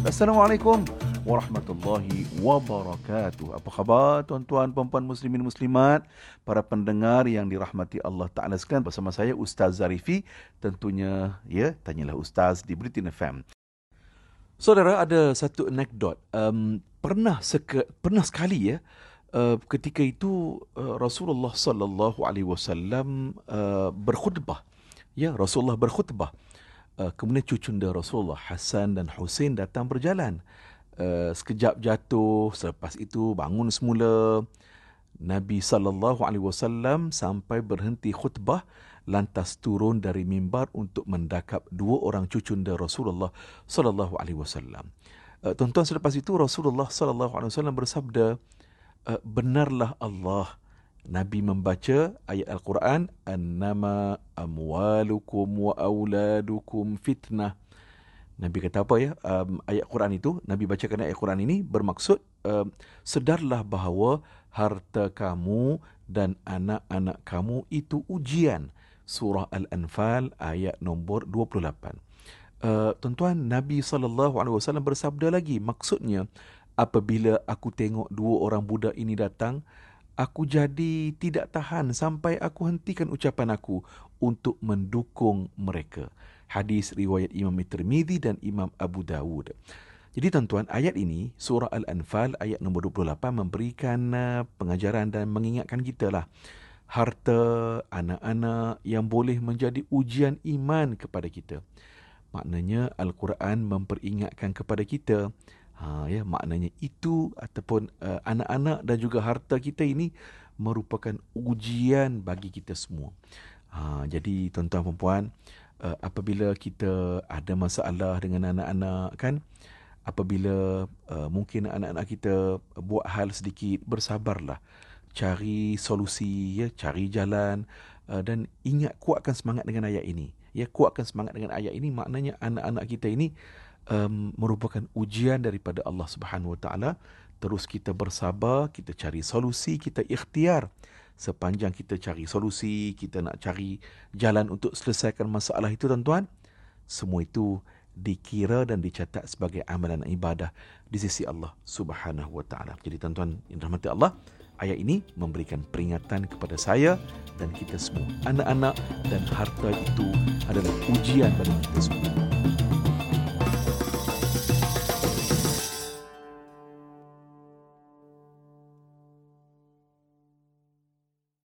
Assalamualaikum warahmatullahi wabarakatuh. Apa khabar tuan-tuan, puan-puan muslimin muslimat, para pendengar yang dirahmati Allah Taala sekalian bersama saya Ustaz Zarifi. Tentunya ya, tanyalah Ustaz di Britain FM. Saudara ada satu anekdot. Um, pernah seke, pernah sekali ya ketika itu uh, Rasulullah sallallahu alaihi wasallam uh, berkhutbah. Ya, Rasulullah berkhutbah. Uh, kemudian cucunda Rasulullah Hasan dan Husain datang berjalan. Uh, sekejap jatuh, selepas itu bangun semula. Nabi sallallahu alaihi wasallam sampai berhenti khutbah lantas turun dari mimbar untuk mendakap dua orang cucunda Rasulullah sallallahu alaihi wasallam. Tuan-tuan selepas itu Rasulullah sallallahu alaihi wasallam bersabda, uh, benarlah Allah Nabi membaca ayat Al-Quran annama amwalukum wa auladukum fitnah. Nabi kata apa ya? Um, ayat Quran itu, Nabi bacakan ayat Quran ini bermaksud um, sedarlah bahawa harta kamu dan anak-anak kamu itu ujian. Surah Al-Anfal ayat nombor 28. Uh, tuan-tuan, Nabi SAW bersabda lagi, maksudnya apabila aku tengok dua orang budak ini datang, aku jadi tidak tahan sampai aku hentikan ucapan aku untuk mendukung mereka. Hadis riwayat Imam Tirmizi dan Imam Abu Dawud. Jadi tuan-tuan, ayat ini, surah Al-Anfal ayat nombor 28 memberikan uh, pengajaran dan mengingatkan kita lah harta anak-anak yang boleh menjadi ujian iman kepada kita. Maknanya Al-Quran memperingatkan kepada kita Ha, ya, maknanya itu ataupun uh, anak-anak dan juga harta kita ini merupakan ujian bagi kita semua. Ha, jadi tuan-tuan dan puan, uh, apabila kita ada masalah dengan anak-anak kan, apabila uh, mungkin anak-anak kita buat hal sedikit, bersabarlah. Cari solusi, ya, cari jalan uh, dan ingat kuatkan semangat dengan ayat ini. Ya, kuatkan semangat dengan ayat ini maknanya anak-anak kita ini um, merupakan ujian daripada Allah Subhanahu Wa Taala. Terus kita bersabar, kita cari solusi, kita ikhtiar. Sepanjang kita cari solusi, kita nak cari jalan untuk selesaikan masalah itu tuan-tuan. Semua itu dikira dan dicatat sebagai amalan ibadah di sisi Allah Subhanahu Wa Taala. Jadi tuan-tuan yang dirahmati Allah, ayat ini memberikan peringatan kepada saya dan kita semua. Anak-anak dan harta itu adalah ujian bagi kita semua.